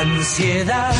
Ansiedad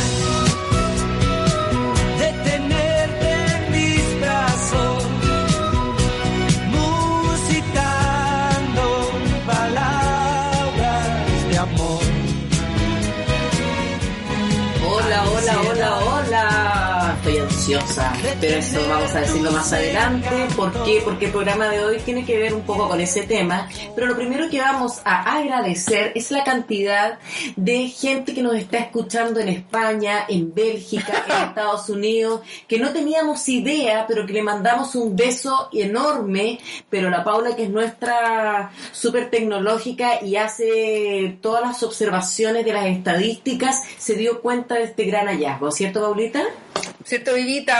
ansiosa, pero eso vamos a decirlo más adelante. ¿Por qué? Porque el programa de hoy tiene que ver un poco con ese tema. Pero lo primero que vamos a agradecer es la cantidad de gente que nos está escuchando en España, en Bélgica, en Estados Unidos, que no teníamos idea, pero que le mandamos un beso enorme. Pero la Paula, que es nuestra súper tecnológica y hace todas las observaciones de las estadísticas, se dio cuenta de este gran hallazgo, ¿cierto, Paulita? ¿Cierto,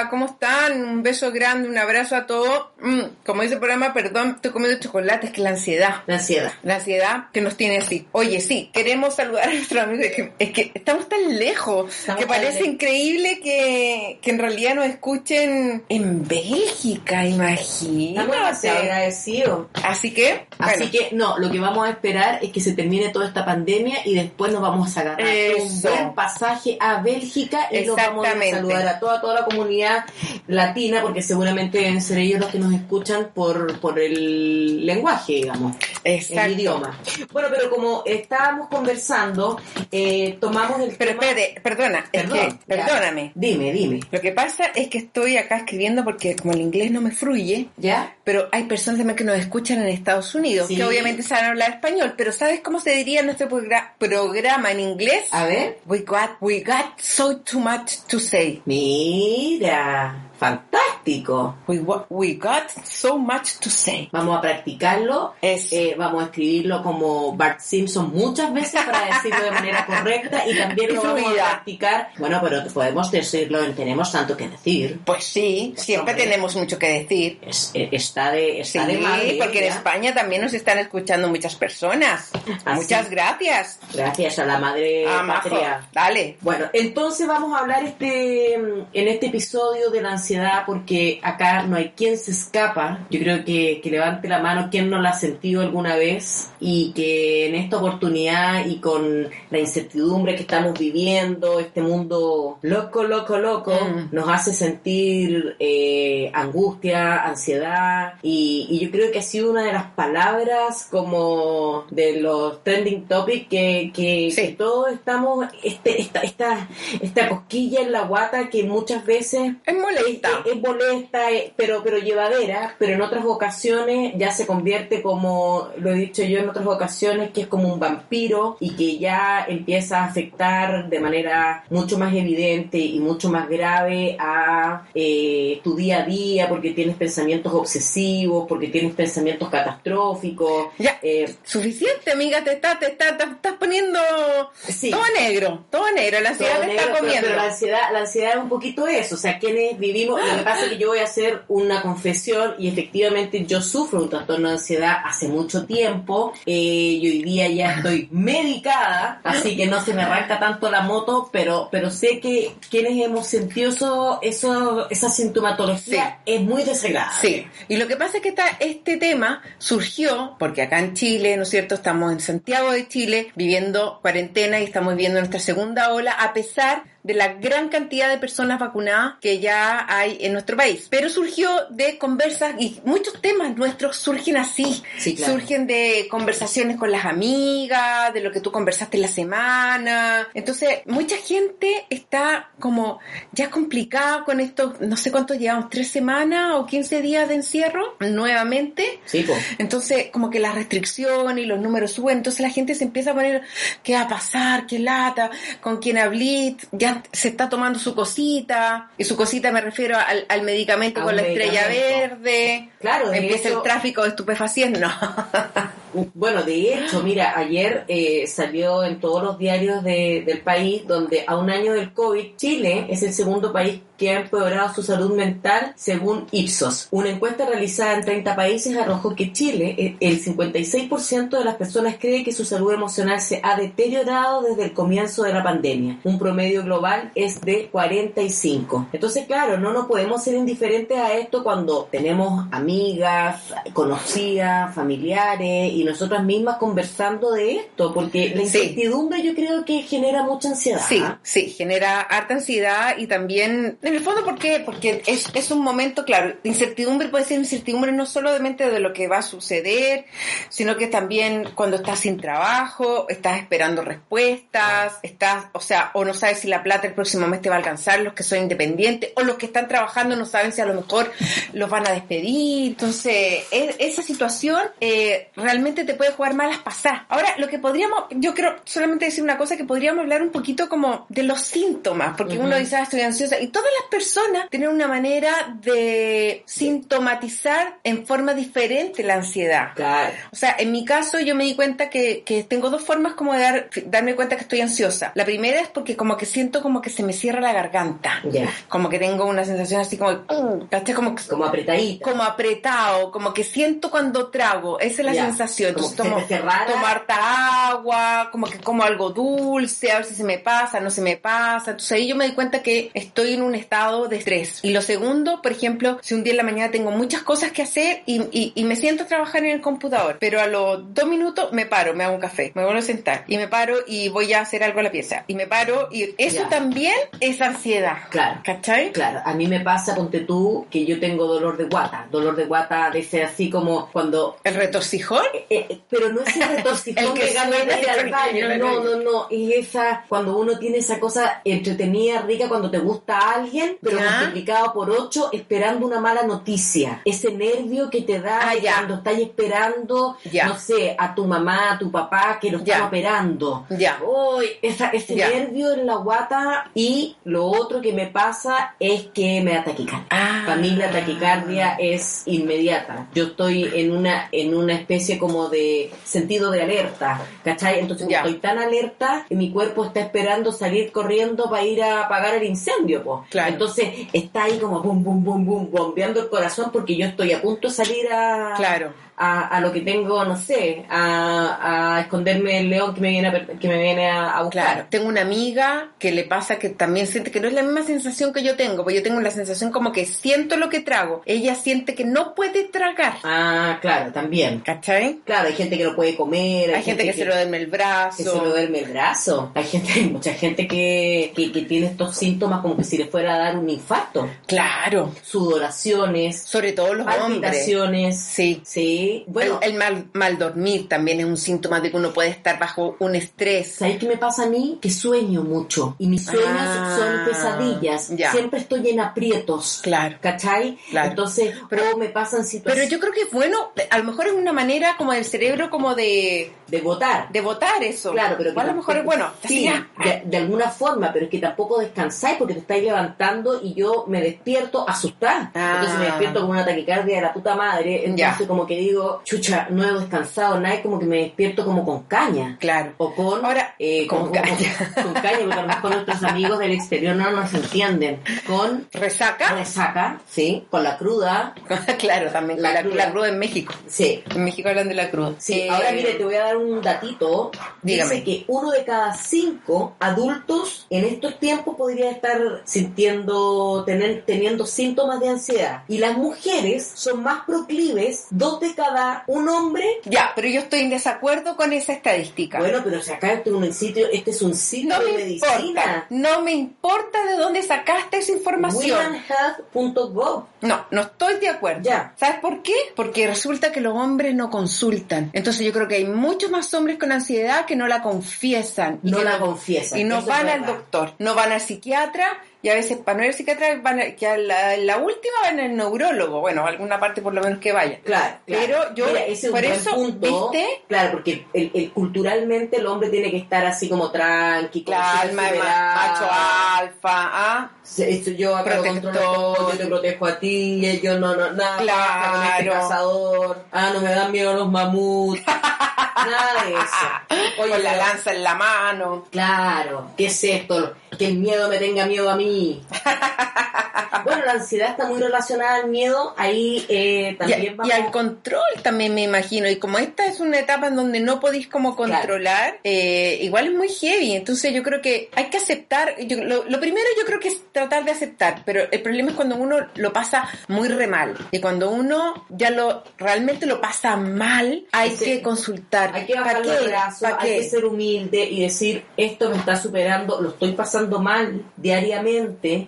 ¿Cómo están? Un beso grande, un abrazo a todos. Mm, como dice el programa, perdón, estoy comiendo chocolate, es que la ansiedad. La ansiedad. La ansiedad que nos tiene así. Oye, sí, queremos saludar a nuestros amigos. Es que, es que estamos tan lejos Estamos que parece lejos. increíble que, que en realidad nos escuchen en Bélgica, Estamos imagínate. agradecidos. Así que, Así que no, lo que vamos a esperar es que se termine toda esta pandemia y después nos vamos a agarrar un Eso. buen pasaje a Bélgica y nos vamos a saludar a toda, toda la comunidad latina porque seguramente deben ser ellos los que nos escuchan por, por el lenguaje, digamos, exacto. el idioma. Bueno, pero como estábamos conversando, eh, tomamos el Pero tema... espérate, perdona, es Perdón, que, perdóname. Dime, dime. Lo que pasa es que estoy acá escribiendo porque como el inglés no me fluye, ¿Ya? pero hay personas también que nos escuchan en Estados Unidos, Sí. que obviamente saben hablar español, pero ¿sabes cómo se diría nuestro progra- programa en inglés? A ver. We got, we got so too much to say. Mira, fantástico. We, we got so much to say. Vamos a practicarlo. Eso. Eh, vamos a escribirlo como Bart Simpson muchas veces para decirlo de manera correcta y también lo vamos a practicar. Bueno, pero podemos decirlo en tenemos tanto que decir. Pues sí, siempre Hombre. tenemos mucho que decir. Es- eh, está de, Sí, está de madre, porque en ya. España también nos están escuchando muchas personas. Ah, Muchas sí. gracias. Gracias a la madre Ah, majo. patria. Dale. Bueno, entonces vamos a hablar este en este episodio de la ansiedad porque acá no hay quien se escapa. Yo creo que, que levante la mano quien no la ha sentido alguna vez y que en esta oportunidad y con la incertidumbre que estamos viviendo, este mundo loco, loco, loco, Mm. nos hace sentir eh, angustia, ansiedad y, y yo creo que ha sido una de las palabras como de los trending topics que, que, Sí. que todos estamos, este, esta, esta, esta cosquilla en la guata que muchas veces Es molesta. es, es molesta, eh, pero, pero llevadera, pero en otras ocasiones ya se convierte como, lo he dicho yo en otras ocasiones, que es como un vampiro y que ya empieza a afectar de manera mucho más evidente y mucho más grave a eh, tu día a día, porque tienes pensamientos obsesivos, porque tienes pensamientos catastróficos. Ya, eh, suficiente, amiga, te estás te está, te estás poniendo sí. todo negro, todo negro, la ansiedad te negro, está pero- comiendo. Pero, la ansiedad, la ansiedad es un poquito eso, o sea, quienes vivimos, lo que pasa es que yo voy a hacer una confesión y efectivamente yo sufro un trastorno de ansiedad hace mucho tiempo eh, y hoy día ya estoy medicada, así que no se me arranca tanto la moto, pero, pero sé que quienes hemos sentido eso, eso esa sintomatología es muy desagradable. Sí, y lo que pasa es que esta- este tema surgió porque acá en Chile, ¿no es cierto? Estamos en Santiago de Chile viviendo cuarentena y estamos viviendo nuestra segunda ola a pesar de la gran cantidad de personas vacunadas que ya hay en nuestro país. Pero surgió de conversas y muchos temas nuestros surgen así. Sí, claro. Surgen de conversaciones con las amigas, de lo que tú conversaste en la semana. Entonces, mucha gente está como ya complicada con esto. No sé cuánto llevamos, tres semanas o 15 días de encierro nuevamente. Sí, po. Entonces, como que la restricción y los números suben, entonces la gente se empieza a poner, ¿qué va a pasar? ¿Qué lata? ¿Con quién hablé? Ya se está tomando su cosita, y su cosita me refiero al, al medicamento A con la estrella verde. Claro, Empieza el tráfico de estupefacientes, no. Bueno, de hecho, mira, ayer eh, salió en todos los diarios de- del país donde a un año del COVID, Chile es el segundo país que ha empeorado su salud mental según Ipsos. Una encuesta realizada en 30 países arrojó que Chile, eh, el 56% de las personas cree que su salud emocional se ha deteriorado desde el comienzo de la pandemia. Un promedio global es de 45. Entonces, claro, no nos podemos ser indiferentes a esto cuando tenemos amigas, conocidas, familiares y nosotras mismas conversando de esto, porque la Sí. incertidumbre yo creo que genera mucha ansiedad. Sí, sí, genera harta ansiedad y también, en el fondo, ¿por qué? Porque es, es un momento, claro, de incertidumbre puede ser incertidumbre no solamente de lo que va a suceder, sino que también cuando estás sin trabajo, estás esperando respuestas, estás, o sea, o no sabes si la plata el próximo mes te va a alcanzar, los que son independientes, o los que están trabajando no saben si a lo mejor los van a despedir. Entonces, es- esa situación eh, realmente te puede jugar malas pasadas. Ahora, lo que podríamos, yo quiero solamente decir una cosa, que podríamos hablar un poquito como de los síntomas, porque uno dice, ah, estoy ansiosa, y todas las personas tienen una manera de sintomatizar en forma diferente la ansiedad. Claro. O sea, en mi caso yo me di cuenta que, que tengo dos formas como de dar- darme cuenta que estoy ansiosa. La primera es porque como que siento como que se me cierra la garganta. Ya. Como que tengo una sensación así como, ¿cachai? Como, Como apretadita. como apretado, como que siento cuando trago. Esa es la sensación. Entonces tomo, tomo harta agua, como que como algo dulce, a ver si se me pasa, no se me pasa. Entonces ahí yo me di cuenta que estoy en un estado de estrés. Y lo segundo, por ejemplo, si un día en la mañana tengo muchas cosas que hacer y, y- y me siento a trabajar en el computador, pero a los dos minutos me paro, me hago un café, me vuelvo a sentar y me paro y voy a hacer algo a la pieza. Y me paro y eso Ya. también es ansiedad. Claro. ¿Cachai? Claro, a mí me pasa, ponte tú, que yo tengo dolor de guata. Dolor de guata de ser así como cuando... El retorcijón. Eh, pero no es el retorcijón que de ganas de ir al baño. No, no, no. Es esa, cuando uno tiene esa cosa entretenida, rica, cuando te gusta a alguien, pero Ya. multiplicado por ocho, esperando una mala noticia. Ese nervio que te da Ah, cuando estás esperando, Ya. no sé, a tu mamá, a tu papá, que lo están operando. Ya. Uy, esa- ese Ya. nervio en la guata y lo otro que me pasa es que me da taquicardia. Ah. Para mí la taquicardia es inmediata. Yo estoy en una en una especie como de sentido de alerta, ¿cachai? Entonces estoy tan alerta que mi cuerpo está esperando salir corriendo para ir a apagar el incendio, po. Claro. Entonces está ahí como bum bum bum bum bombeando el corazón porque yo estoy a punto de salir a Claro. A, a lo que tengo, no sé, a, a esconderme el león que me viene a, que me viene a, a buscar. Claro, tengo una amiga que le pasa que también siente que no es la misma sensación que yo tengo, porque yo tengo la sensación como que siento lo que trago. Ella siente que no puede tragar. Ah, claro, también. ¿Cachai? Claro, hay gente que no puede comer. Hay gente que, se lo duerme el brazo. que se lo duerme el brazo. Hay gente, hay mucha gente que, que, que tiene estos síntomas como que si le fuera a dar un infarto. Claro, Sudoraciones, sobre todo los hombres. palpitaciones. Sí. Sí. Bueno, el, el mal, mal dormir también es un síntoma de que uno puede estar bajo un estrés. ¿Sabes qué me pasa a mí? Que sueño mucho. Y mis sueños Ah, son pesadillas. ya. Siempre estoy en aprietos. Claro. ¿Cachai? Claro. Entonces, pero me pasan Pero situaciones yo creo que es bueno, a lo mejor es una manera como del cerebro como de, de votar. de votar eso. Claro, pero Igual a lo mejor es bueno. Sí, ah, de, de alguna forma, pero es que tampoco descansáis porque te estáis levantando y yo me despierto asustada. Ah. Entonces me despierto con una taquicardia de la puta madre. Entonces Ya. como que digo, chucha, no he descansado nada y como que me despierto como con caña. Claro. O con, Ahora, eh, con con, caña. con- con caña, porque a lo mejor nuestros amigos del exterior no nos entienden. Con ¿Resaca? resaca, sí, con la cruda, claro, también La la, cruda. la cruda en México. sí. En México hablan de la cruda. Sí, Eh, ahora mire, te voy a dar un datito. Dígame. Dice que uno de cada cinco adultos en estos tiempos podría estar sintiendo, tener, teniendo síntomas de ansiedad. Y las mujeres son más proclives, dos de cada un hombre. Ya, pero yo estoy en desacuerdo con esa estadística. Bueno, pero si acá este es un sitio, este es un sitio no de me medicina. importa. No me importa de dónde sacaste esa información. Womenhealth.gov. No, no estoy de acuerdo. Ya. ¿Sabes por qué? Porque resulta que los hombres no consultan. Entonces yo creo que hay muchos más hombres con ansiedad que no la confiesan. No que la confiesan, Y no van al doctor, no van al psiquiatra y a veces para no ir al psiquiatra van a- que a la, la última van al neurólogo, bueno, a alguna parte por lo menos que vaya. Claro, claro. Pero yo, Mira, ese es un por buen eso, punto. ¿viste? Claro, porque el, el- culturalmente el hombre tiene que estar así como tranqui, como Claro, súper ma- ma- superado. macho alfa, ¿ah? Esto yo acá yo te protejo a ti, yo no, no, nada, Claro. con este cazador, ah, no me dan miedo los mamuts, nada de eso. Oye, Con la lanza en la mano. Claro, ¿qué es esto? Que el miedo me tenga miedo a mí. bueno, la ansiedad está muy relacionada al miedo, ahí eh, Y, también y vamos... al control también me imagino. Y como esta es una etapa en donde no podéis como controlar, eh, igual es muy heavy. Entonces yo creo que hay que aceptar. yo- lo, lo primero yo creo que es tratar de aceptar. Pero el problema es cuando uno lo pasa muy re mal. Y cuando uno ya lo realmente lo pasa mal, hay Sí. que consultar. Hay que ¿Para bajar los brazos, ¿Para hay que ser humilde y decir, esto me está superando, lo estoy pasando mal diariamente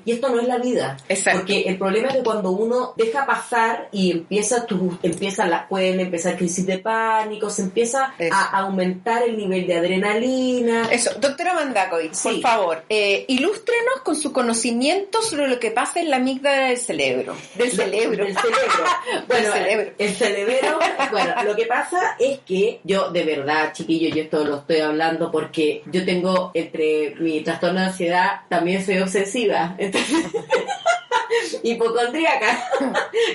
y esto no es la vida. Exacto. Porque el problema es que cuando uno deja pasar y empieza tu, empiezan las pueden empezar crisis de pánico, se empieza Eso. a aumentar el nivel de adrenalina. Eso, doctora Mandakovic, por favor, eh, ilústrenos con su conocimiento sobre lo que pasa en la amígdala del cerebro. Del cerebro. Del cerebro. Bueno, Del cerebro. el cerebro. Bueno, lo que pasa es que yo, de verdad, chiquillo, yo esto lo estoy hablando porque yo tengo entre mi trastorno de ansiedad, también soy obsesiva. Entonces, hipocondríaca.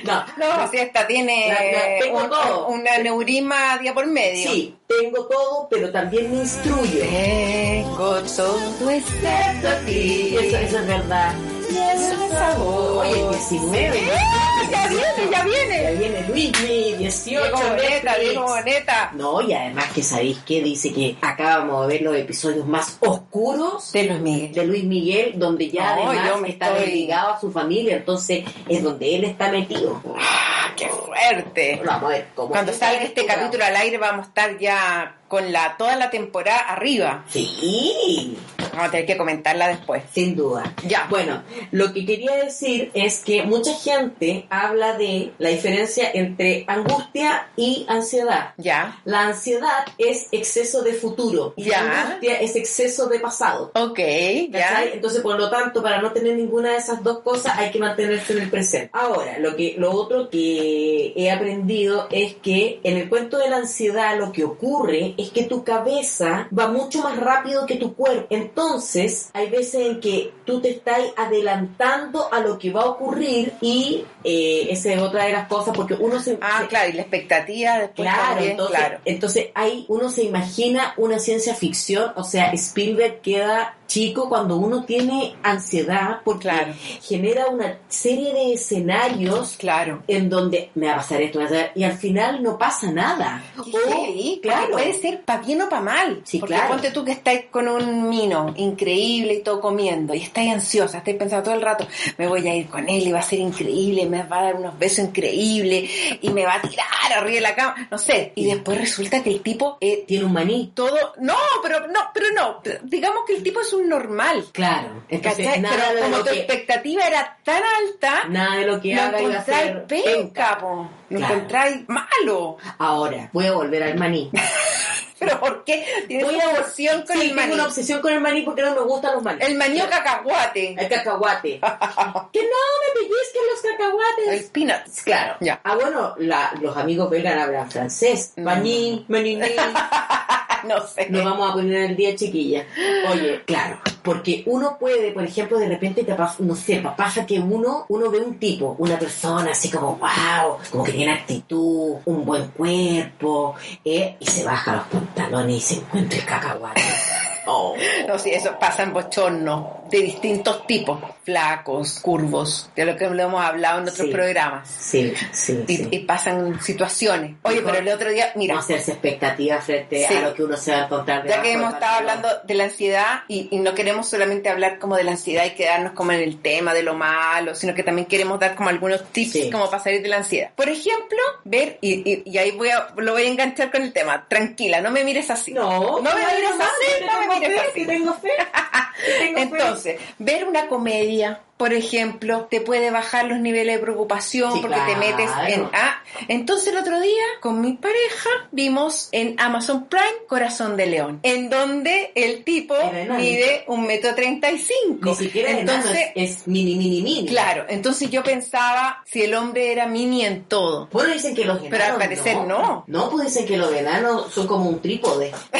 No, No, si esta tiene La- la- tengo un- neurima día por medio. sí, tengo todo, pero también me instruyo. Tengo todo excepto a ti. Eso, eso es verdad. Eso. Oye, 19. ¡Ah, ya viene, ya Ya viene. viene Luismi, 18. Diego Boneta, Netflix. Diego Boneta. No, y además que sabéis que dice que acabamos de ver los episodios más oscuros De Luis Miguel. de Luis Miguel, donde ya No, además yo me está estoy- ligado a su familia, entonces es donde él está metido. ¡Ah, qué fuerte! Vamos a ver cómo Cuando salga este capítulo al aire vamos a estar ya con la toda la temporada arriba. Sí, Vamos a tener que comentarla después. sin duda. Ya. Bueno, lo que quería decir es que mucha gente habla de la diferencia entre angustia y ansiedad. Ya. La ansiedad es exceso de futuro y Ya. la angustia es exceso de pasado. Ok, ya. Entonces, por lo tanto, para no tener ninguna de esas dos cosas, hay que mantenerse en el presente. Ahora, lo que, lo otro que he aprendido es que en el cuento de la ansiedad lo que ocurre es que tu cabeza va mucho más rápido que tu cuerpo. Entonces, hay veces en que tú te estás adelantando a lo que va a ocurrir y eh, esa es otra de las cosas porque uno se... Ah, se- claro, y la expectativa después Claro, también, entonces, claro. entonces ahí uno se imagina una ciencia ficción, o sea, Spielberg queda chico cuando uno tiene ansiedad porque Claro. genera una serie de escenarios Claro. en donde me va a pasar esto, va a pasar- y al final no pasa nada. Sí, O, claro. puede ser para bien o para mal. Sí, Porque claro. ponte tú que estáis con un mino increíble y todo comiendo y estáis ansiosa, estáis pensando todo el rato, me voy a ir con él y va a ser increíble, me va a dar unos besos increíbles y me va a tirar arriba de la cama, no sé. Y después resulta que el tipo eh, tiene un maní. todo, no, pero no, pero no, digamos que el tipo es un normal. Claro, entonces ¿Cachai? nada Pero de, como lo tu que, expectativa era tan alta, nada de lo que lo haga iba a ser penca, po. Lo Claro. encontráis malo. Ahora, voy a volver al maní. ¿Pero por qué? Tienes Voy una obsesión con Sí, el tengo maní. una obsesión con el maní porque no me gustan los maní. El maní o cacahuate. El cacahuate. que no me pellizquen los cacahuates. El peanuts. Claro. Ya. Ah, bueno, la- los amigos belgas hablan francés. Mm. Maní, maniní. No sé. Nos vamos a poner el día, chiquilla. Oye, claro, porque uno puede, por ejemplo, de repente te pasa, no sé, pa- pasa que uno, uno ve un tipo, una persona así como, wow, como que tiene actitud, un buen cuerpo, eh, y se baja los pantalones y se encuentra el cacahuate. Oh. No, sí, eso pasa en bochorno de distintos tipos, flacos, curvos, de lo que lo hemos hablado en otros Sí. programas. Sí, sí, Y, sí. y pasan situaciones. Oye, Mejor pero el otro día, mira, no hacerse expectativas frente a lo que uno se va a encontrar. ya que hemos estado hablando de la ansiedad y, y no queremos solamente hablar como de la ansiedad y quedarnos como en el tema de lo malo, sino que también queremos dar como algunos tips como para salir de la ansiedad. Por ejemplo, ver, y, ahí voy a, lo voy a enganchar con el tema, tranquila, no me mires así. No, no me mires así, no me mires así. que tengo fe. Tengo fe. Entonces, ver una comedia, por ejemplo, te puede bajar los niveles de preocupación Sí, porque te metes en... Ah, entonces el otro día con mi pareja vimos en Amazon Prime Corazón de León, en donde el tipo mide un metro treinta y cinco. Ni siquiera Entonces, es, es mini, mini, mini. claro, entonces yo pensaba si el hombre era mini en todo. Bueno, dicen que los Pero enanos al parecer no. No, pues dicen que los enanos son como un trípode.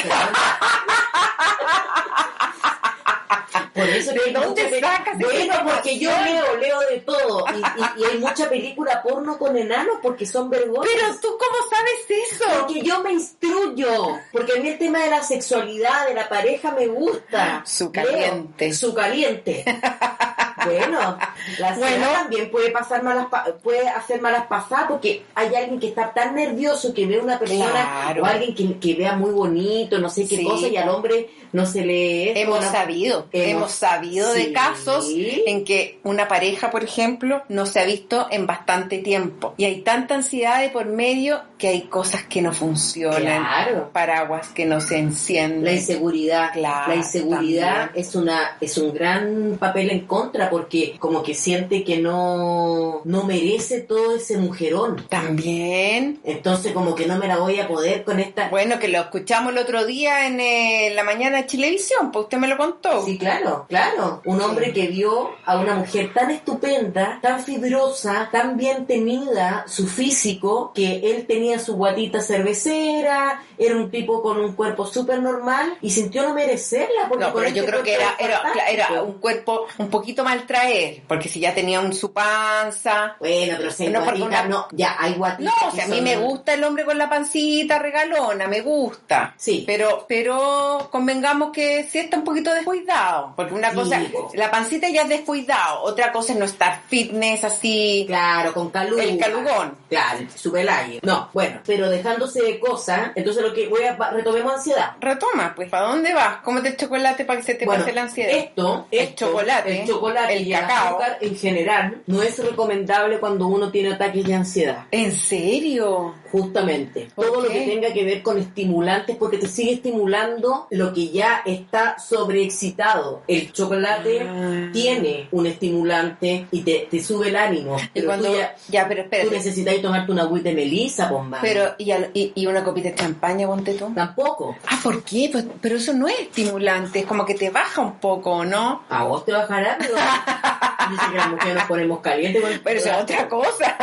Por eso ¿De dónde sacas Bueno, porque yo leo, leo de todo. Y, y- y hay mucha película porno con enanos porque son vergonzas. Pero tú cómo sabes eso? Porque yo me instruyo. Porque a mí el tema de la sexualidad, de la pareja, me gusta. Su caliente. Leo, su caliente. bueno, la Bueno. también puede pasar malas puede hacer malas pasadas porque hay alguien que está tan nervioso que ve una persona Claro. o alguien que, que vea muy bonito, no sé qué Sí. cosa, y al hombre no se le... Hemos sabido, hemos, sabido de casos en que una pareja, por ejemplo, no se ha visto en bastante tiempo. Y hay tanta ansiedad de por medio que hay cosas que no funcionan. Claro. Paraguas que no se encienden. La inseguridad, Claro, la inseguridad también. es una es un gran papel en contra porque como que siente que no no merece todo ese mujerón. También. Entonces como que no me la voy a poder con esta Bueno, que lo escuchamos el otro día en eh, la mañana de Chilevisión, pues usted me lo contó. Sí, claro, claro. Un hombre que vio a una mujer tan estupenda, tan fibrosa, tan bien tenida, su físico, que él tenía su guatita cervecera, era un tipo con un cuerpo súper normal y sintió no merecerla. Porque No, pero yo este creo que era, era, era un cuerpo un poquito mal traer, porque si ya tenía un su panza. Bueno, pero si No, una- no, ya hay No, guatitas. o sea, a mí son- me gusta el hombre con la pancita regalona, me gusta. Sí. Pero, pero convengamos que sí está un poquito descuidado. Porque una Sí, cosa, la pancita ya es descuidado. Otra cosa es no estar fitness así. Claro, con caluga. El calugón. Claro, su velaje. No, bueno, pero dejándose de cosas, entonces lo que voy a retomemos ansiedad. Retoma, pues, ¿para dónde vas? Cómete el chocolate para que se te Bueno, pase la ansiedad. Esto, El esto, chocolate, el chocolate el y el cacao. azúcar en general no es recomendable cuando uno tiene ataques de ansiedad. ¿En serio? Justamente. ¿Por Todo lo que tenga que ver con estimulantes, porque te sigue estimulando lo que ya está sobreexcitado. El chocolate Ah. tiene un estimulante y te, te sube el ánimo. Pero cuando, tú ya, ya, pero tú espérate. necesitas tomarte una agüita de melisa, pues, Pero, ¿y, al- y, y una copita de champaña, ponte tú? Tampoco. Ah, ¿por qué? Pues, pero eso no es estimulante, es como que te baja un poco, ¿no? A vos te bajará, pero dice que las mujeres nos ponemos calientes con el Pero eso es otra cosa.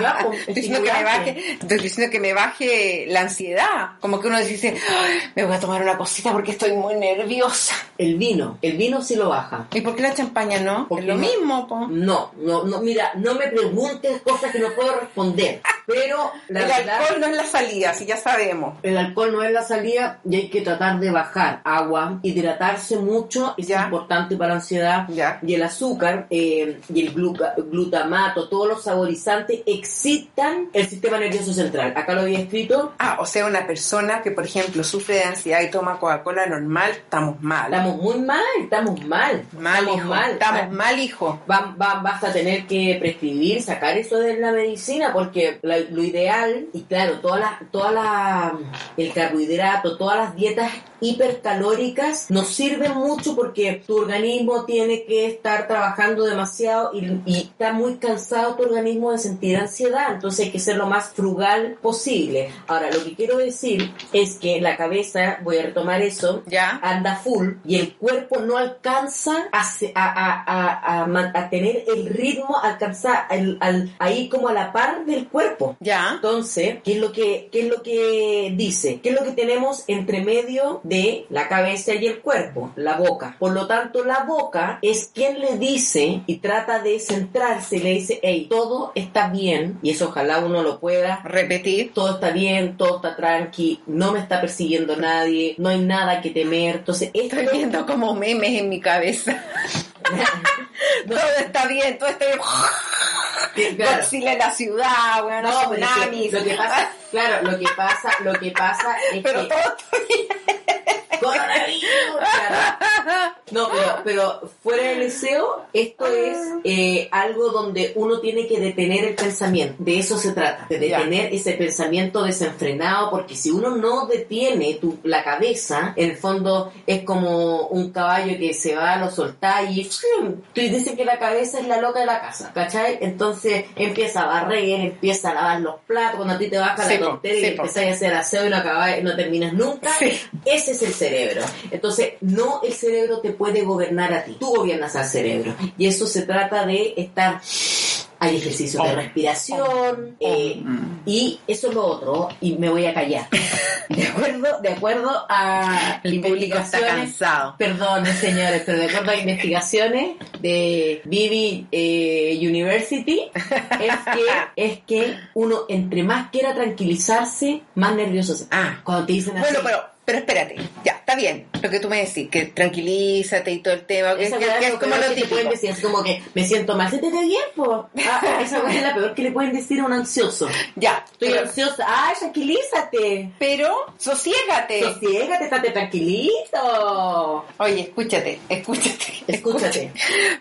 Ya, pues, Estoy diciendo, que me baje, estoy diciendo que me baje la ansiedad. Como que uno dice, "Ay, me voy a tomar una cosita porque estoy muy nerviosa. El vino, el vino sí lo baja. ¿Y por qué la champaña no? Porque es lo no- mismo, po. No, no, no, mira, no me preguntes cosas que no puedo responder. Pero la alcohol no es la salida, si ya sabemos. el alcohol no es la salida y hay que tratar de bajar agua, hidratarse mucho, es Ya. importante para la ansiedad. Ya. Y el azúcar eh, y el gluca- glutamato, todos los saborizantes excitan el sistema nervioso central. Acá lo había escrito, Ah, o sea, una persona que, por ejemplo, sufre de ansiedad y toma Coca-Cola normal, estamos mal. estamos muy mal, estamos mal. mal, estamos hijo. mal. Estamos mal, hijo. va- va- vas a tener que prescribir, sacar eso de la medicina, porque la- lo ideal, y claro, todas las, todas las, el carbohidrato, todas las dietas hipercalóricas nos sirven mucho porque tu organismo tiene que estar trabajando demasiado y, y está muy cansado tu organismo de sentir ansiedad, entonces hay que ser lo más frugal posible. Ahora, lo que quiero decir es que la cabeza, voy a retomar eso, Ya. anda full y el cuerpo no alcanza a, a, a- a- a tener el ritmo, alcanzar al, al- a ir como a la par del cuerpo. Ya. Entonces, ¿qué es lo que qué es lo que dice? ¿Qué es lo que tenemos entre medio de la cabeza y el cuerpo? La boca. Por lo tanto, la boca es quien le dice y trata de centrarse y le dice, hey, todo está bien, y eso ojalá uno lo pueda Repetir. todo está bien, todo está tranqui, no me está persiguiendo nadie, no hay nada que temer. Entonces, esto Estoy viendo como memes en mi cabeza. todo está bien, todo está bien. claro, Godzilla en la ciudad, bueno, no, tsunamis. lo que pasa, claro, lo que pasa, lo que pasa es Pero que todo. coronavirus. No, pero, pero fuera del deseo, esto es eh, algo donde uno tiene que detener el pensamiento. De eso se trata, de Ya. detener ese pensamiento desenfrenado, porque si uno no detiene tu, la cabeza, en el fondo es como un caballo que se va, lo soltá y tú dices que la cabeza es la loca de la casa, ¿cachai? Entonces empieza a barrer, empieza a lavar los platos, cuando a ti te baja Sí, la tontera sí, y empezás a hacer aseo y no, acabás- no terminas nunca, Sí. ese es el cerebro. Entonces, no el cerebro te puede gobernar a ti, tú gobiernas al cerebro. Y eso se trata de estar... Hay ejercicios de respiración eh, y eso es lo otro y me voy a callar. De acuerdo, de acuerdo a El público está investigaciones- cansado. Perdón, señores, pero de acuerdo a investigaciones de Vivi eh, University, es que, es que uno entre más quiera tranquilizarse, más nervioso se Ah. Cuando te dicen así, Bueno, pero, pero espérate, ya, está bien lo que tú me decís, que tranquilízate y todo el tema, que, esa es es como lo típico. pueden decir, así como que me siento mal, se te ve bien, po. Ah, esa weá es la peor que le pueden decir a un ansioso. Ya, Estoy pero, ansiosa, ay, tranquilízate. pero sosiégate. Sosiégate, estate tranquilito. Oye, escúchate, escúchate. Escúchate.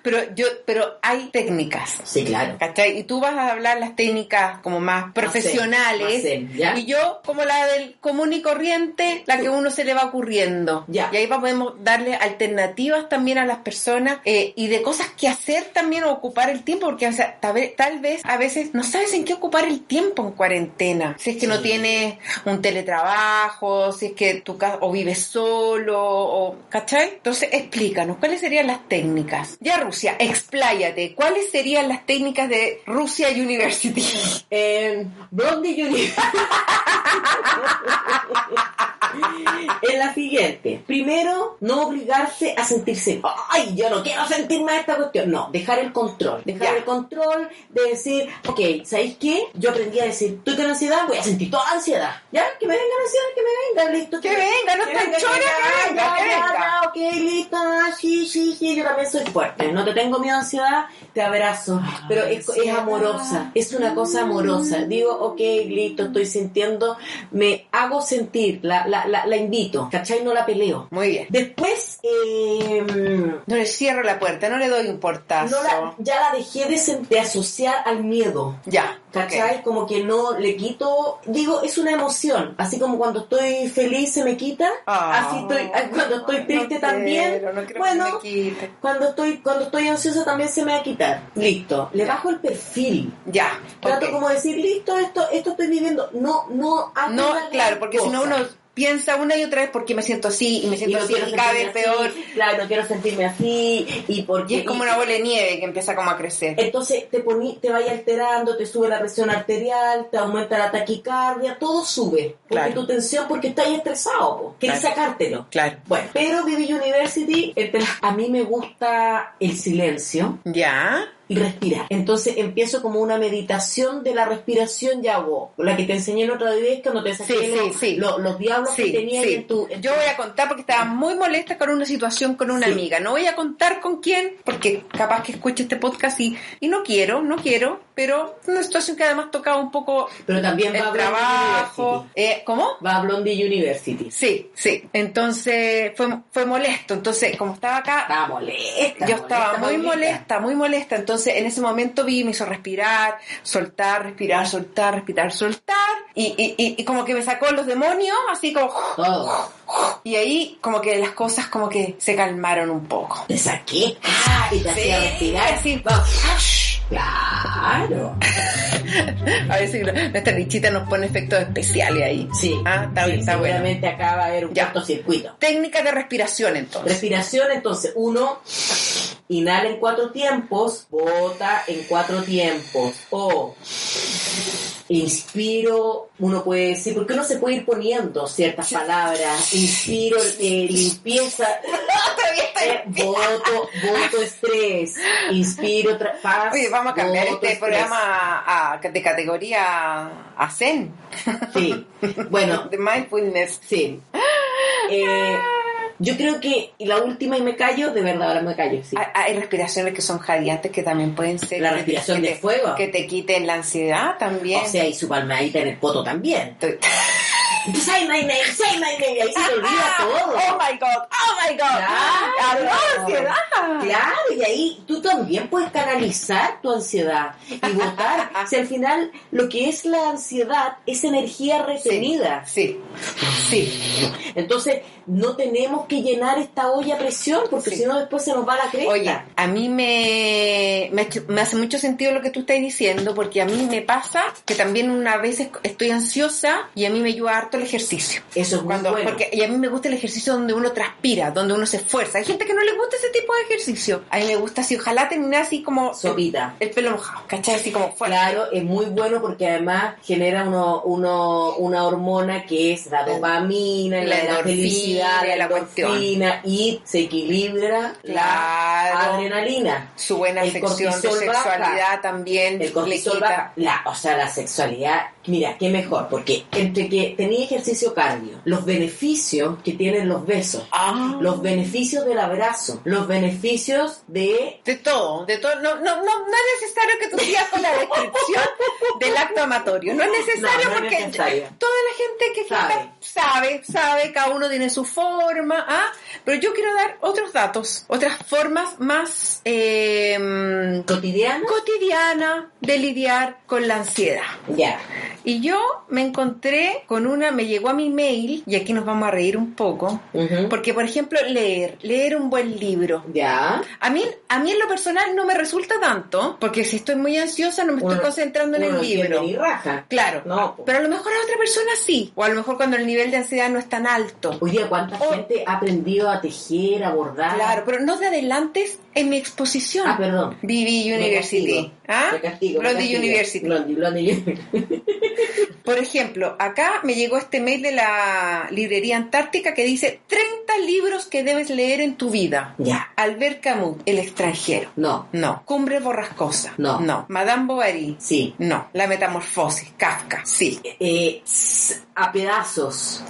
Pero yo, pero hay técnicas. Sí, claro. ¿Cachai? Y tú vas a hablar las técnicas como más profesionales. más zen, ¿ya? Y yo como la del común y corriente, la que uno se le va ocurriendo. Ya. Y ahí podemos darle alternativas también a las personas eh, y de cosas que hacer también o ocupar el tiempo, porque o sea, tal, vez, tal vez a veces no sabes en qué ocupar el tiempo en cuarentena. Si es que no tienes un teletrabajo, si es que tu casa o vives solo, o ¿cachai? Entonces explícanos, ¿cuáles serían las técnicas? Ya Rusia, expláyate, ¿cuáles serían las técnicas de Rusia University? Eh, Blondie Junior. es la siguiente. Primero, no obligarse a sentirse, ay, yo no quiero sentir más esta cuestión. No, dejar el control. Dejar Ya. el control de decir, ok, ¿sabéis qué? Yo aprendí a decir, estoy con ansiedad, voy a sentir toda ansiedad. ¿Ya? Que me venga la ansiedad, que me venga, listo. Que venga, no chora, que venga, que venga. ya, ok, listo, ah, sí, sí, sí, yo también soy fuerte. No te tengo miedo a ansiedad, te abrazo. Pero es, es amorosa, es una cosa amorosa. Digo, ok, listo, estoy sintiendo, me hago sentir, la, la, la, la invito, ¿cachai? No la peleo. Muy bien. Después, eh, No le cierro la puerta, no le doy un portazo. no la- ya la dejé de, asociar al miedo. Ya, ¿Cachai? Como que no le quito, digo, es una emoción. Así como cuando estoy feliz se me quita, Ah, así estoy, cuando estoy triste no también. quiero, no quiero que bueno, cuando estoy, cuando estoy ansiosa también se me va a quitar. Listo. Le bajo el perfil. Ya, Trato ok. como de decir, listo, esto, esto estoy viviendo. No, no hago No, claro, porque si no uno piensa una y otra vez porque me siento así y me y siento no así y cada vez sentirme peor. así, claro, no quiero sentirme así y porque Y es como una bola de nieve que empieza como a crecer. Entonces te poní, te vaya alterando, te sube la presión arterial, te aumenta la taquicardia, todo sube. Porque Claro. tu tensión, porque estás estresado, po. quieres Claro. sacártelo. Claro. Bueno, pero Vivi University, a mí me gusta el silencio Ya. Y respirar. Entonces empiezo como una meditación de la respiración y hago. La que te enseñé en otra vez cuando te saqué Sí, los, sí. los- los diablos que Sí, tenía sí. en tu... en Yo voy a contar porque estaba muy molesta con una situación con una amiga. No voy a contar con quién, porque capaz que escuche este podcast y, y no quiero, no quiero, pero una situación que además tocaba un poco Pero también el trabajo. Eh, ¿Cómo? Va a Blondie University. Sí, sí. Entonces fue, fue molesto. Entonces, como estaba acá, Estaba molesta. yo estaba muy Paulita. molesta, muy molesta. Entonces, en ese momento vi, me hizo respirar, soltar, respirar, soltar, respirar, soltar. Y, y, y, y como que me sacó los demonios, así como... Todo. Y ahí como que las cosas como que se calmaron un poco. Te saqué. Ah, y te hacía Sí, respirar. así. Vamos. Claro. A ver si nuestra bichita nos pone efectos especiales ahí. Sí. Ah, está Sí, bien, está bueno. seguramente acá va a haber un cortocircuito. Técnicas de respiración entonces. Respiración, entonces, uno inhala en cuatro tiempos, bota en cuatro tiempos. O inspiro, uno puede decir, porque uno se puede ir poniendo ciertas palabras. Inspiro, eh, limpieza, eh, voto, voto estrés. Inspiro, paz. Oye, vamos a cambiar voto este estrés. programa a, de categoría a Zen. Sí. Bueno, De mindfulness. Sí. Eh, yo creo que y la última y me callo, de verdad ahora me callo, sí. Hay, hay respiraciones que son jadeantes que también pueden ser. La respiración que de te- fuego. Que te quiten la ansiedad también. O sea, y su palmadita en el poto también. Say my name, say my name, y ahí se olvida todo. Oh my god, oh my god. Claro, no, ansiedad. Claro, y ahí tú también puedes canalizar tu ansiedad y votar. si al final lo que es la ansiedad es energía retenida. Sí, sí. Entonces, no tenemos que llenar esta olla a presión porque Sí. si no después se nos va la cresta. Oye, a mí me, me, me hace mucho sentido lo que tú estás diciendo, porque a mí me pasa que también una vez es- estoy ansiosa y a mí me ayuda harto el ejercicio. Eso es muy Cuando, bueno. porque, y a mí me gusta el ejercicio donde uno transpira, donde uno se esfuerza. Hay gente que no le gusta ese tipo de ejercicio. A mí me gusta así, ojalá terminar así como Sopita. el, el pelo mojado, ¿cachai? Así como fuerte. Claro, es muy bueno porque además genera uno, uno, una hormona que es la dopamina, La la, la felicidad, la la cuestión. endorfina, y se equilibra Claro. la adrenalina. Su buena El sección de baja. sexualidad también El cortisol baja. La, o sea, la sexualidad, mira, qué mejor, porque entre que tenía ejercicio cardio, los beneficios que tienen los besos, Ah. los beneficios del abrazo, los beneficios de De todo, de todo. No, no, no, no es necesario que tú sigas con la descripción del acto amatorio. No es necesario No, no es porque necesario. la gente que Sabe. sabe. sabe, cada uno tiene su forma, ¿ah? Pero yo quiero dar otros datos, otras formas más eh, cotidiano. cotidianas de lidiar con la ansiedad. Ya. Y yo me encontré con una, me llegó a mi mail, y aquí nos vamos a reír un poco, Ujú. porque por ejemplo, leer, leer un buen libro. Ya. A mí, a mí en lo personal no me resulta tanto, porque si estoy muy ansiosa no me estoy Uno- concentrando en el libro. raja. Claro, No, pero a lo mejor a otra persona sí, o a lo mejor cuando el nivel de ansiedad no es tan alto. Hoy día, ¿cuánta Oh. gente ha aprendido a tejer, a bordar? Claro, pero no te adelantes en mi exposición. Ah, perdón. BB University. castigo. ¿Ah? Castigo, Blondie castigo. University. Blondie, Blondie University. Por ejemplo, acá me llegó este mail de la librería Antártica que dice 30 libros que debes leer en tu vida. Ya. Albert Camus, El extranjero. No. No. Cumbre borrascosa. No. No. Madame Bovary. Sí. No. La metamorfosis. Kafka. Sí. Eh, s- a pedazos.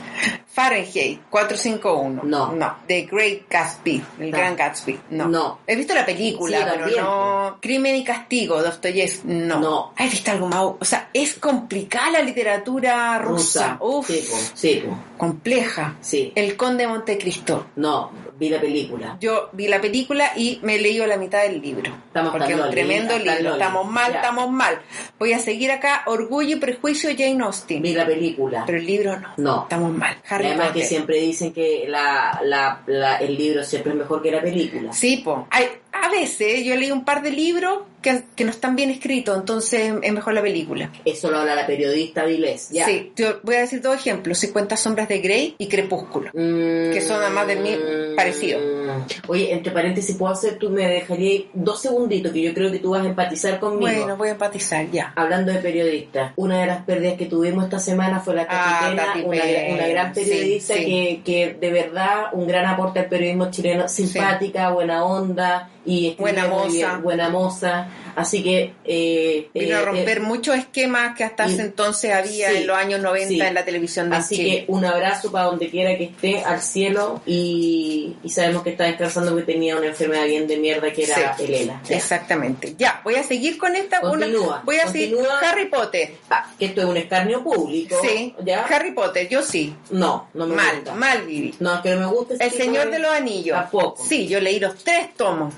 Fahrenheit 451. No. No. The Great Gatsby. El No. Gran Gatsby. No. No. He visto la película, Sí, pero también. no. Crimen y castigo, Dostoyevsky. No. No. ¿Has visto algo más? O sea, es complicada la literatura rusa. Uf. Sí, po. Sí, compleja. Sí. El Conde de Montecristo. No, vi la película. Yo vi la película y me leí la mitad del libro. Estamos porque es un tremendo libro. loli. Estamos mal, Ya. estamos mal. Voy a seguir acá. Orgullo y prejuicio Jane Austen. Vi la película. Pero el libro no. No. Estamos mal. Harry además Potter. que siempre dicen que la, la, la- el libro siempre es mejor que la película. Sí, po. Hay, I a veces yo leí un par de libros que, que no están bien escritos, entonces es mejor la película. Eso lo habla la periodista Vilés. Ya. Sí, yo voy a decir dos ejemplos: 50 sombras de Grey y Crepúsculo. Mm, Que son además del mismo parecido. Oye, entre paréntesis, ¿puedo hacer? Tú me dejarías dos segunditos que yo creo que tú vas a empatizar conmigo. Bueno, voy a empatizar ya. Hablando de periodistas, una de las pérdidas que tuvimos esta semana fue la Tati Ah, una, gran periodista sí. Que, que de verdad un gran aporte al periodismo chileno, simpática, buena onda y Buena moza. bien, buena moza. Así que eh, Vino eh, a romper eh, muchos esquemas que hasta y- hace entonces había sí, en los años 90 sí. en la televisión de Así Chile. que un abrazo para donde quiera que esté, al cielo, y, y sabemos que está descansando porque tenía una enfermedad bien de mierda que era Sí. el ELA. Ya. Exactamente. Ya, voy a seguir con esta. una- Continúa, voy a seguir. Harry Potter. Ah, que esto es un escarnio público. Sí. ¿Ya? Harry Potter, yo sí. No, no me mal, gusta. mal viví. No, es que no me gusta ese El Señor de los Anillos. Tampoco. Sí, yo leí los tres tomos.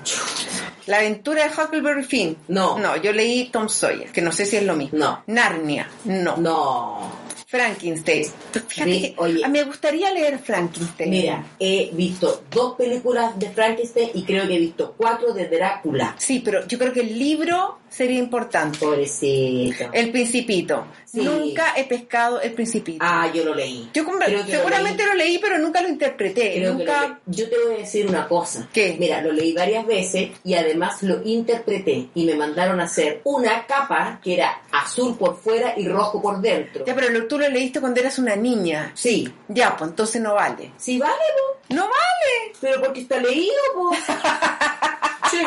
La aventura de Huckleberry Finn. No. No, yo leí Tom Sawyer, que no sé si es lo mismo. No. Narnia. No. No. Frankenstein. Fíjate Vi- que oye. a mí me gustaría leer Frankenstein. Mira, he visto dos películas de Frankenstein y creo que he visto cuatro de Drácula. Sí, pero yo creo que el libro sería importante. Pobrecito. El Principito. Sí. Nunca he pescado el Principito. Ah, yo lo leí. yo lo seguramente leí. lo leí, pero nunca lo interpreté. Creo nunca. lo. Yo te voy a decir una cosa. ¿Qué? Mira, lo leí varias veces y además lo interpreté y me mandaron a hacer una capa que era azul por fuera y rojo por dentro. Ya, pero tú lo leíste cuando eras una niña. Sí. Ya, pues entonces no vale. Sí, vale, po. ¡No vale! Pero porque está leído, po. Sí.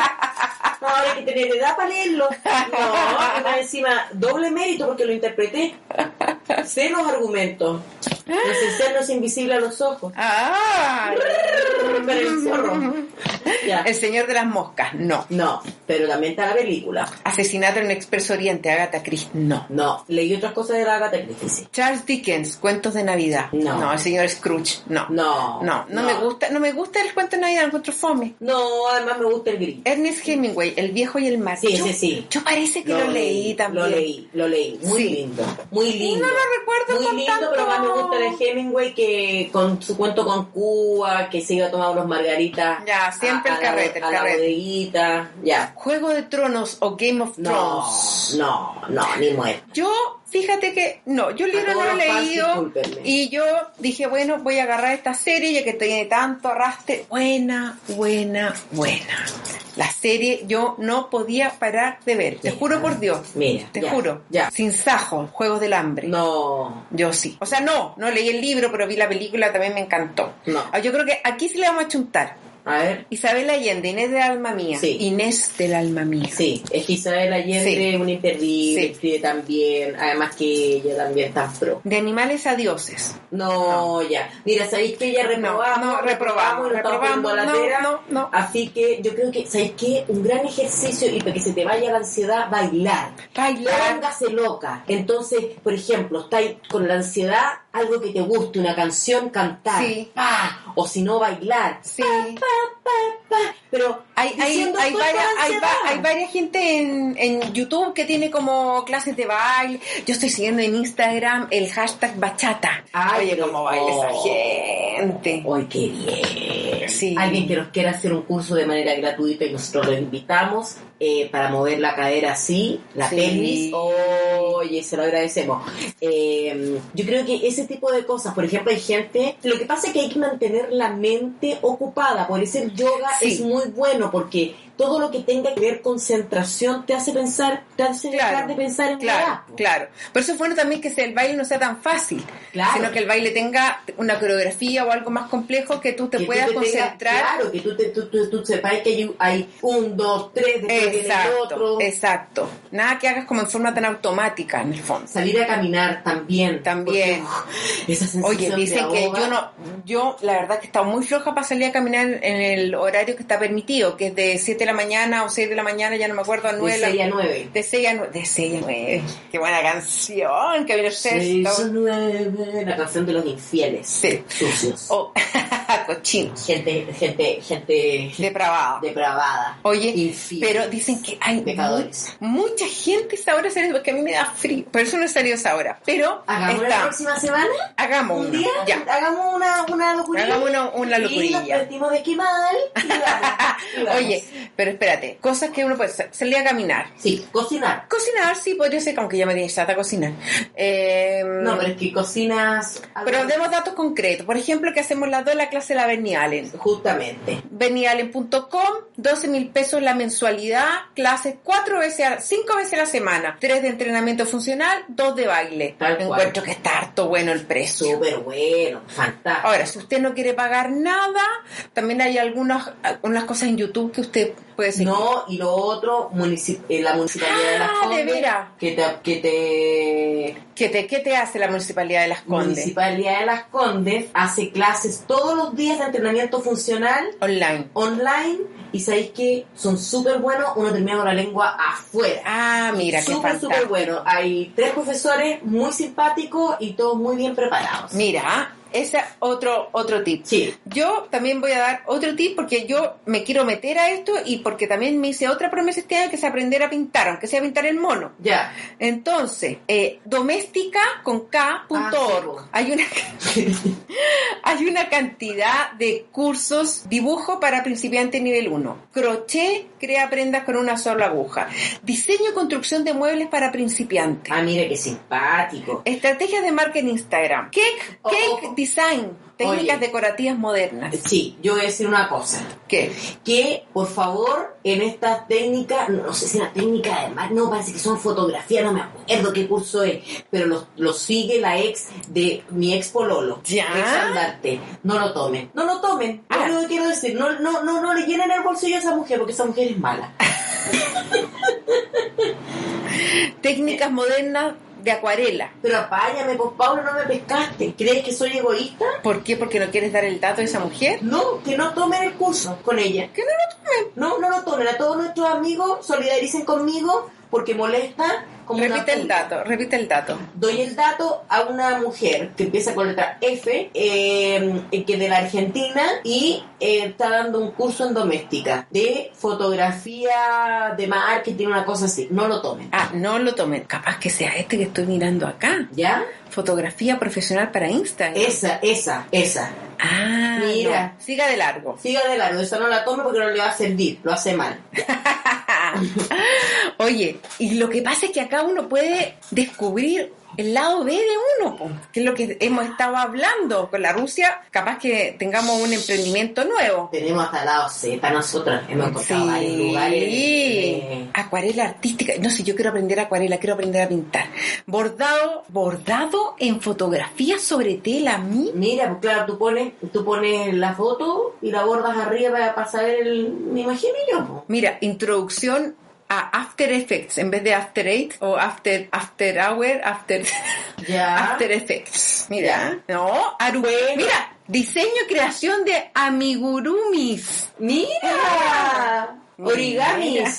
Ahora hay que tener edad para leerlo. No, más encima, doble mérito porque lo interpreté. Sé los argumentos. No ser no es invisible a los ojos. ¡Ah! Pero el zorro. Ya. El señor de las moscas, no. No. pero también está la película. Asesinato en el Expreso Oriente, Agatha Christie. No. No, leí otras cosas de la Agatha Christie. sí. Charles Dickens, Cuentos de Navidad. No. el señor Scrooge. No. No, No, no, no. me gusta, no me gusta el cuento de Navidad, lo encuentro fome. No, además me gusta el gris. Ernest Hemingway, El viejo y el mar. Sí, yo, sí. Yo parece que lo, leí también. Lo leí, lo leí. Muy Sí. lindo. Muy lindo. No lo recuerdo Muy con lindo, tanto- pero más me gusta de Hemingway que con su cuento con Cuba, que se iba a tomar unos margaritas. Ya, siempre a- el a la- carrete, el a la carrete. bodeguita. Ya. Juego de Tronos o Game of No, Thrones. no, no, ni muerto. Yo, fíjate que no, yo el libro A no lo he fans, leído y yo dije, bueno, voy a agarrar esta serie ya que tiene tanto arrastre. Buena, buena, buena. La serie yo no podía parar de ver, te Mira, juro por Dios. mira, te ya, juro. ya. Sin sajo, Juegos del Hambre. No, Yo sí. O sea, no, no leí el libro, pero vi la película, también me encantó. No. Ah, Yo creo que aquí sí le vamos a chuntar. A ver. Isabel Allende, Inés del alma mía. Sí. Inés del alma mía. Sí, es que Isabel Allende Sí. es una imperdible, Sí. escribe también, además que ella también está pro. De animales a dioses. No, ya. Mira, sabéis que ya reprobamos, No, no, reprobamos, reprobamos, no, no, no. Así que yo creo que, ¿sabéis qué? Un gran ejercicio y para que se te vaya la ansiedad, bailar. Bailar. Póngase loca. Entonces, por ejemplo, estáis con la ansiedad, algo que te guste, una canción, cantar. Sí. Pa, o si no, bailar. Sí. Pa, pa, pa. Pero Hay, hay, hay, varias, hay, va- hay varias gente en, en YouTube que tiene como clases de baile. Yo estoy siguiendo en Instagram el hashtag bachata. Ay, Oye, cómo baila esa gente. ¡Ay, qué bien! Sí. Alguien que nos quiera hacer un curso de manera gratuita y nosotros lo invitamos eh, para mover la cadera así, la Sí. pelvis. Oye, se lo agradecemos. Eh, yo creo que ese tipo de cosas, por ejemplo, hay gente. Lo que pasa es que hay que mantener la mente ocupada. Por eso el yoga Sí. es muy bueno porque todo lo que tenga que ver concentración te hace pensar, te hace dejar de pensar en claro, nada. claro. Por eso es bueno también que sea- el baile no sea tan fácil, Claro. sino que el baile tenga una coreografía o algo más complejo que tú te que tú puedas tengas- concentrar. claro, que tú, te, tú, tú, tú sepas que hay, hay un, dos, tres, después el Exacto, otro. exacto. Nada que hagas como en forma tan automática, en el fondo. Salir a caminar también. También. Porque, esa Oye, dicen que yo no, yo la verdad que he estado muy floja para salir a caminar en el horario que está permitido, que es de 7 de la mañana o 6 de la mañana, ya no me acuerdo, a 9 De seis a nueve. De 6 a 9. De 6 a 9. Qué buena canción, que viene Seis sexto. a nueve, la canción de los infieles. Sí. Sucios. Oh, cochinos. Gente, gente, gente Depravado. depravada. Oye, Infieles. pero dicen que hay Pecadores. mu- mucha gente esa hora saliendo, porque a mí me da frío. Por eso no he salido esa hora. Pero Hagamos la próxima semana. Hagamos Un una. día, Ya. hagamos una, una locurilla. Hagamos una- una Y nos vestimos de esquimal y vamos. y vamos. Oye, pero espérate, cosas que uno puede hacer. Salir a caminar. Sí, cocinar. Cocinar, sí, podría ser, aunque ya me tiene chata cocinar. Eh, No, pero es que cocinas... pero demos datos concretos. Por ejemplo, que hacemos las dos la clase de la Bernie Allen. Justamente. BernieAllen.com, 12 mil pesos la mensualidad, clases cuatro veces, a, cinco veces a la semana, tres de entrenamiento funcional, dos de baile. Tal cual. Encuentro que está harto bueno el precio. Súper bueno, fantástico. Ahora, si usted no quiere pagar nada, también hay algunas, algunas cosas en YouTube que usted puede. No, y lo otro, eh, la municipalidad de las Ah, de Condes, que te, que te ¿Qué te, ¿Qué te hace la Municipalidad de Las Condes? Municipalidad de las Condes hace clases todos los días de entrenamiento funcional Online. online y sabéis que son súper buenos, uno termina con la lengua afuera. Ah, mira, qué súper, súper bueno. Hay tres profesores muy simpáticos y todos muy bien preparados. Mira, ese otro otro tip. Sí. Yo también voy a dar otro tip porque yo me quiero meter a esto y porque también me hice otra promesa este año que es aprender a pintar, aunque sea pintar el mono. Ya. Entonces, eh, doméstica con K punto Ah, hay una hay una cantidad de cursos dibujo para principiante nivel 1 crochet crea prendas con una sola aguja diseño y construcción de muebles para principiantes Ah, mire qué simpático. estrategias de en Instagram cake Oh, cake oh. Design técnicas Oye. decorativas modernas Sí, yo voy a decir una cosa. ¿qué? que por favor en estas técnicas, no, no sé si la técnica de mar- no parece que son fotografía, no me acuerdo qué curso es, pero lo, lo sigue la ex de mi ex pololo, ¿Ya? ex andarte. No lo tomen, no lo tomen, Ah. lo único que quiero decir, no, no, no, no le llenen el bolsillo a esa mujer porque esa mujer es mala. técnicas modernas de acuarela. Pero apáñame, pues Pablo, no me pescaste. ¿Crees que soy egoísta? ¿Por qué? Porque no quieres dar el dato de esa mujer. No, que no tomen el curso con ella. Que no lo tomen. No, no lo tomen. A todos nuestros amigos solidaricen conmigo porque molesta como una Repite el dato, repite el dato. Doy el dato a una mujer que empieza con letra F, eh, que de la Argentina y eh, está dando un curso en doméstica de fotografía, de marketing, una cosa así. No lo tomen. Ah, no lo tomen. Capaz que sea este que estoy mirando acá. ¿Ya? Fotografía profesional para Instagram. Esa, esa, esa. Ah, Mira. no. Siga de largo. Siga de largo, esa no la tome porque no le va a servir, lo hace mal. Oye, y lo que pasa es que acá uno puede descubrir el lado B de uno, po, que es lo que hemos estado hablando con la Rusia, capaz que tengamos un emprendimiento nuevo. Tenemos hasta el lado Z, nosotros hemos encontrado varios lugares. eh, Acuarela artística. No sé, yo quiero aprender acuarela, quiero aprender a pintar. Bordado, bordado en fotografía sobre tela, mí. Mira, pues claro, tú pones, tú pones la foto y la bordas arriba para, saber el. Me imagino yo. po. Mira, introducción a After Effects en vez de After Eight o After After Hour, After Ya. After Effects. Mira, no, Aru, Bueno. mira, diseño y creación de amigurumis. ¡Mira! Origamis.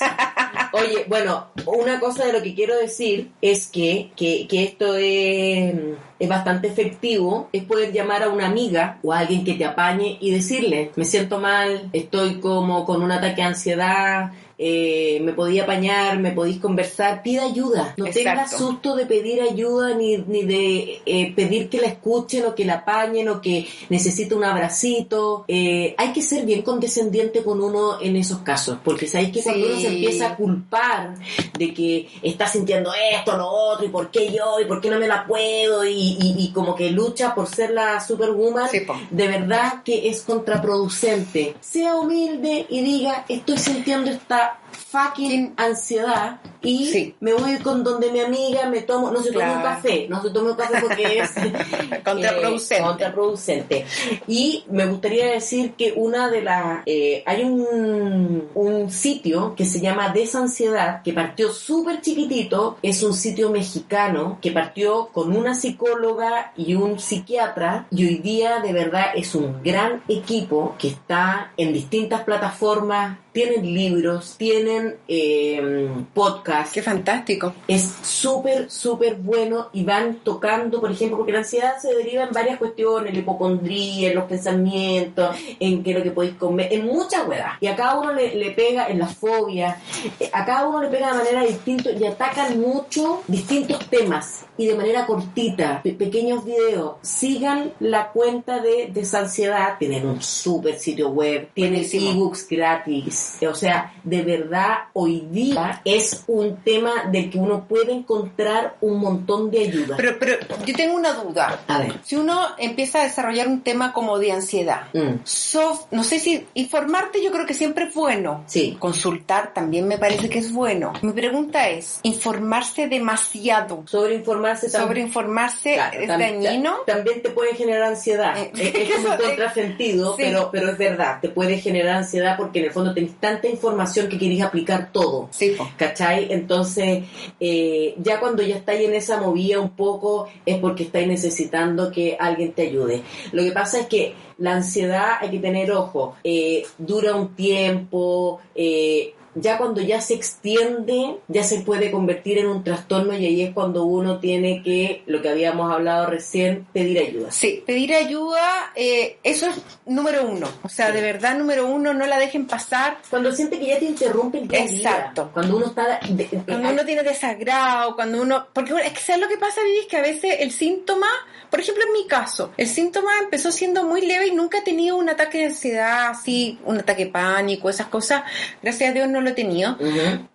Oye, bueno, una cosa de lo que quiero decir es que, que, que esto es, es bastante efectivo, es poder llamar a una amiga o a alguien que te apañe y decirle, me siento mal, estoy como con un ataque de ansiedad, eh, me podía apañar, me podéis conversar, pida ayuda. No Exacto. tengas susto de pedir ayuda ni, ni de eh, pedir que la escuchen o que la apañen o que necesita un abracito. Eh, hay que ser bien condescendiente con uno en esos casos, porque sabéis que cuando Sí. uno se empieza a culpar de que está sintiendo esto, lo otro, y por qué yo, y por qué no me la puedo, y, y- y como que lucha por ser la superwoman, Sí, de verdad que es contraproducente. Sea humilde y diga, estoy sintiendo esta para fucking ansiedad y Sí. me voy con donde mi amiga me tomo, no se tome un café, no se tome un café porque es Contraproducente. eh, contraproducente. Y me gustaría decir que una de las, eh, hay un, un sitio que se llama Desansiedad, que partió súper chiquitito, es un sitio mexicano que partió con una psicóloga y un psiquiatra y hoy día de verdad es un gran equipo que está en distintas plataformas, tienen libros, tienen eh, podcasts, Qué fantástico. es súper, súper bueno y van tocando, por ejemplo, porque la ansiedad se deriva en varias cuestiones, la hipocondría, en los pensamientos, en qué es lo que podéis comer, en muchas huevas. Y a cada uno le, le pega en la fobia, eh, a cada uno le pega de manera distinta y atacan mucho distintos temas y de manera cortita, pe- pequeños videos. Sigan la cuenta de Desansiedad, tienen un súper sitio web, tienen ebooks gratis. O sea, de verdad, hoy día es un tema del que uno puede encontrar un montón de ayuda. Pero, pero yo tengo una duda. A ver. Si uno empieza a desarrollar un tema como de ansiedad, Mm. no sé si informarte yo creo que siempre es bueno. Sí. Consultar también me parece que es bueno. Mi pregunta es, ¿informarse demasiado Sobre informarse también. sobre informarse Claro, es tam- dañino? ta- También te puede generar ansiedad. Eh, es, es como un contrasentido, sí. pero, pero es verdad. Te puede generar ansiedad porque en el fondo tenés tanta información que querés aplicar todo. Sí. ¿Cachai? Entonces, eh, ya cuando ya estáis en esa movida un poco, es porque estáis necesitando que alguien te ayude. Lo que pasa es que la ansiedad hay que tener ojo, eh, dura un tiempo, eh, ya cuando ya se extiende, ya se puede convertir en un trastorno y ahí es cuando uno tiene que, lo que habíamos hablado recién, pedir ayuda. Sí, pedir ayuda, eh, eso es número uno. O sea, de verdad, número uno, no la dejen pasar. Cuando siente que ya te interrumpe el día a día, Exacto. Cuando uno está... de- de- Cuando uno tiene desagrado, cuando uno... Porque es que ¿sabes lo que pasa, Vivi? Es que a veces el síntoma, por ejemplo en mi caso, el síntoma empezó siendo muy leve y nunca he tenido un ataque de ansiedad, así, un ataque de pánico, esas cosas. Gracias a Dios no lo he tenido.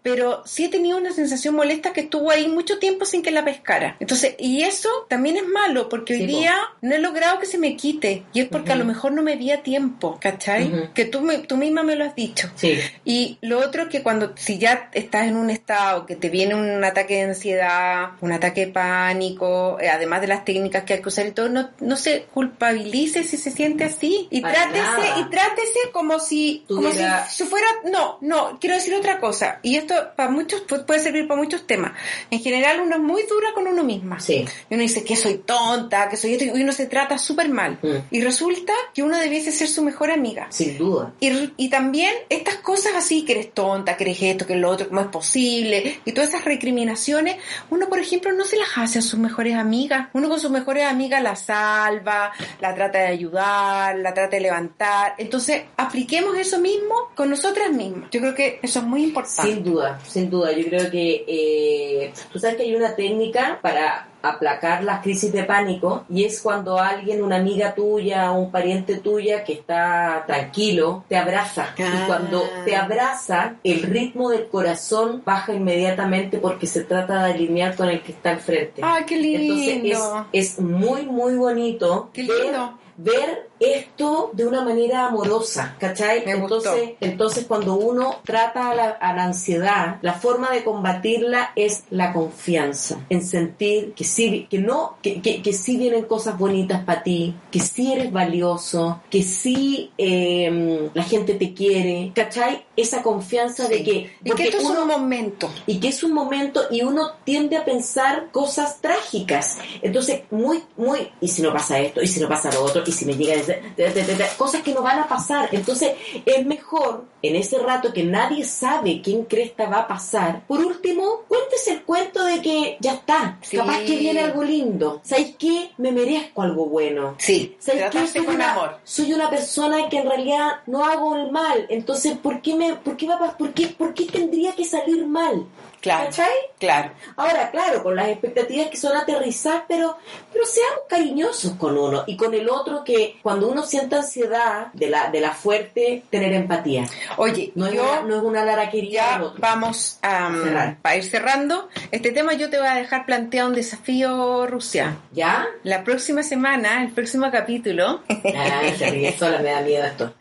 Pero sí he tenido una sensación molesta que estuvo ahí mucho tiempo sin que la pescara. Entonces, y eso también es malo, porque hoy po. día no he logrado que se me quite. Y es porque a lo mejor no me di a tiempo, ¿cachai? Que tú, me- tú misma me lo has dicho. Sí. Y lo otro que cuando, si ya estás en un estado que te viene un ataque de ansiedad, un ataque de pánico, eh, además de las técnicas que hay que usar y todo, no, no se culpabilice si se siente así y Para trátese, nada. y trátese como si, como si, si fuera, no, no, quiero quiero decir otra cosa, y esto para muchos pu- puede servir para muchos temas. En general uno es muy dura con uno misma. Sí. Y uno dice que soy tonta, que soy esto, y uno se trata súper mal. Mm. Y resulta que uno debiese ser su mejor amiga. Sin duda. Y, y también estas cosas así, que eres tonta, que eres esto, que lo otro, cómo es posible, y todas esas recriminaciones, uno, por ejemplo, no se las hace a sus mejores amigas. Uno con sus mejores amigas la salva, la trata de ayudar, la trata de levantar. Entonces, apliquemos eso mismo con nosotras mismas. Yo creo que eso es muy importante. Sin duda, sin duda. Yo creo que eh, tú sabes que hay una técnica para aplacar las crisis de pánico y es cuando alguien, una amiga tuya, un pariente tuya que está tranquilo, te abraza. Ah. Y cuando te abraza, el ritmo del corazón baja inmediatamente porque se trata de alinear con el que está al frente. Ay, qué lindo. Entonces es, es muy, muy bonito Qué ver- lindo. ver esto de una manera amorosa, ¿cachai? Me gustó. entonces, entonces cuando uno trata a la, a la ansiedad, la forma de combatirla es la confianza, en sentir que sí, que no, que, que, que sí vienen cosas bonitas para ti, que sí eres valioso, que sí eh, la gente te quiere, ¿cachai? Esa confianza de que Y que porque esto es uno- un momento. y que es un momento y uno tiende a pensar cosas trágicas. Entonces, muy, muy, y si no pasa esto, y si no pasa lo otro, y si me llega de- de- de- cosas que no van a pasar. Entonces, es mejor en ese rato que nadie sabe quién cresta va a pasar. Por último, cuéntese el cuento de que ya está. Sí. Capaz que viene algo lindo. ¿Sabes qué? Me merezco algo bueno. Sí, ¿Sabes qué? Soy con una, amor. soy una persona que en realidad no hago el mal. Entonces, ¿por qué me, por qué va por qué, por qué tendría que salir mal? Claro. ¿Cachai? Claro. Ahora, claro, con las expectativas que son aterrizar, pero, pero seamos cariñosos con uno y con el otro que cuando uno siente ansiedad de la, de la fuerte, tener empatía. Oye, No es, yo una, no es una laraquería ya vamos a, um, Cerrar. para ir cerrando este tema yo te voy a dejar planteado un desafío Rusia ¿Ya? la próxima semana el próximo capítulo Ay, sola, me da miedo esto.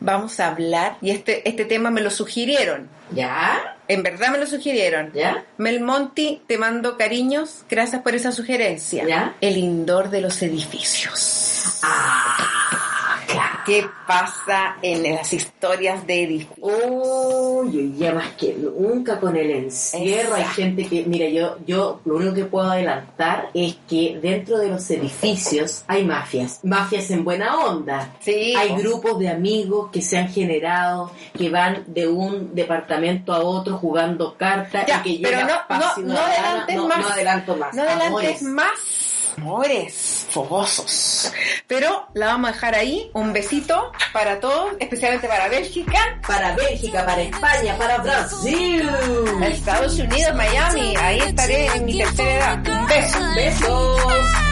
vamos a hablar y este este tema me lo sugirieron ¿Ya? En verdad me lo sugirieron ¿Ya? Mel Monti te mando cariños gracias por esa sugerencia ¿Ya? el indoor de los edificios. ¿Qué pasa en las historias de edificios? Uy, ya más que nunca con el encierro hay gente que, mira, yo, yo lo único que puedo adelantar es que dentro de los edificios hay mafias, mafias en buena onda. Sí, Hay po. grupos de amigos que se han generado, que van de un departamento a otro jugando cartas Ya, y que pero llega no, no, adelantes No, más. no adelanto más. No adelantes Amores. más. Amores fogosos. Pero la vamos a dejar ahí. Un besito para todos, especialmente para Bélgica, Para Bélgica, para España, para Brasil. Estados Unidos, Miami. Ahí estaré en mi tercera edad. Un beso. Besos.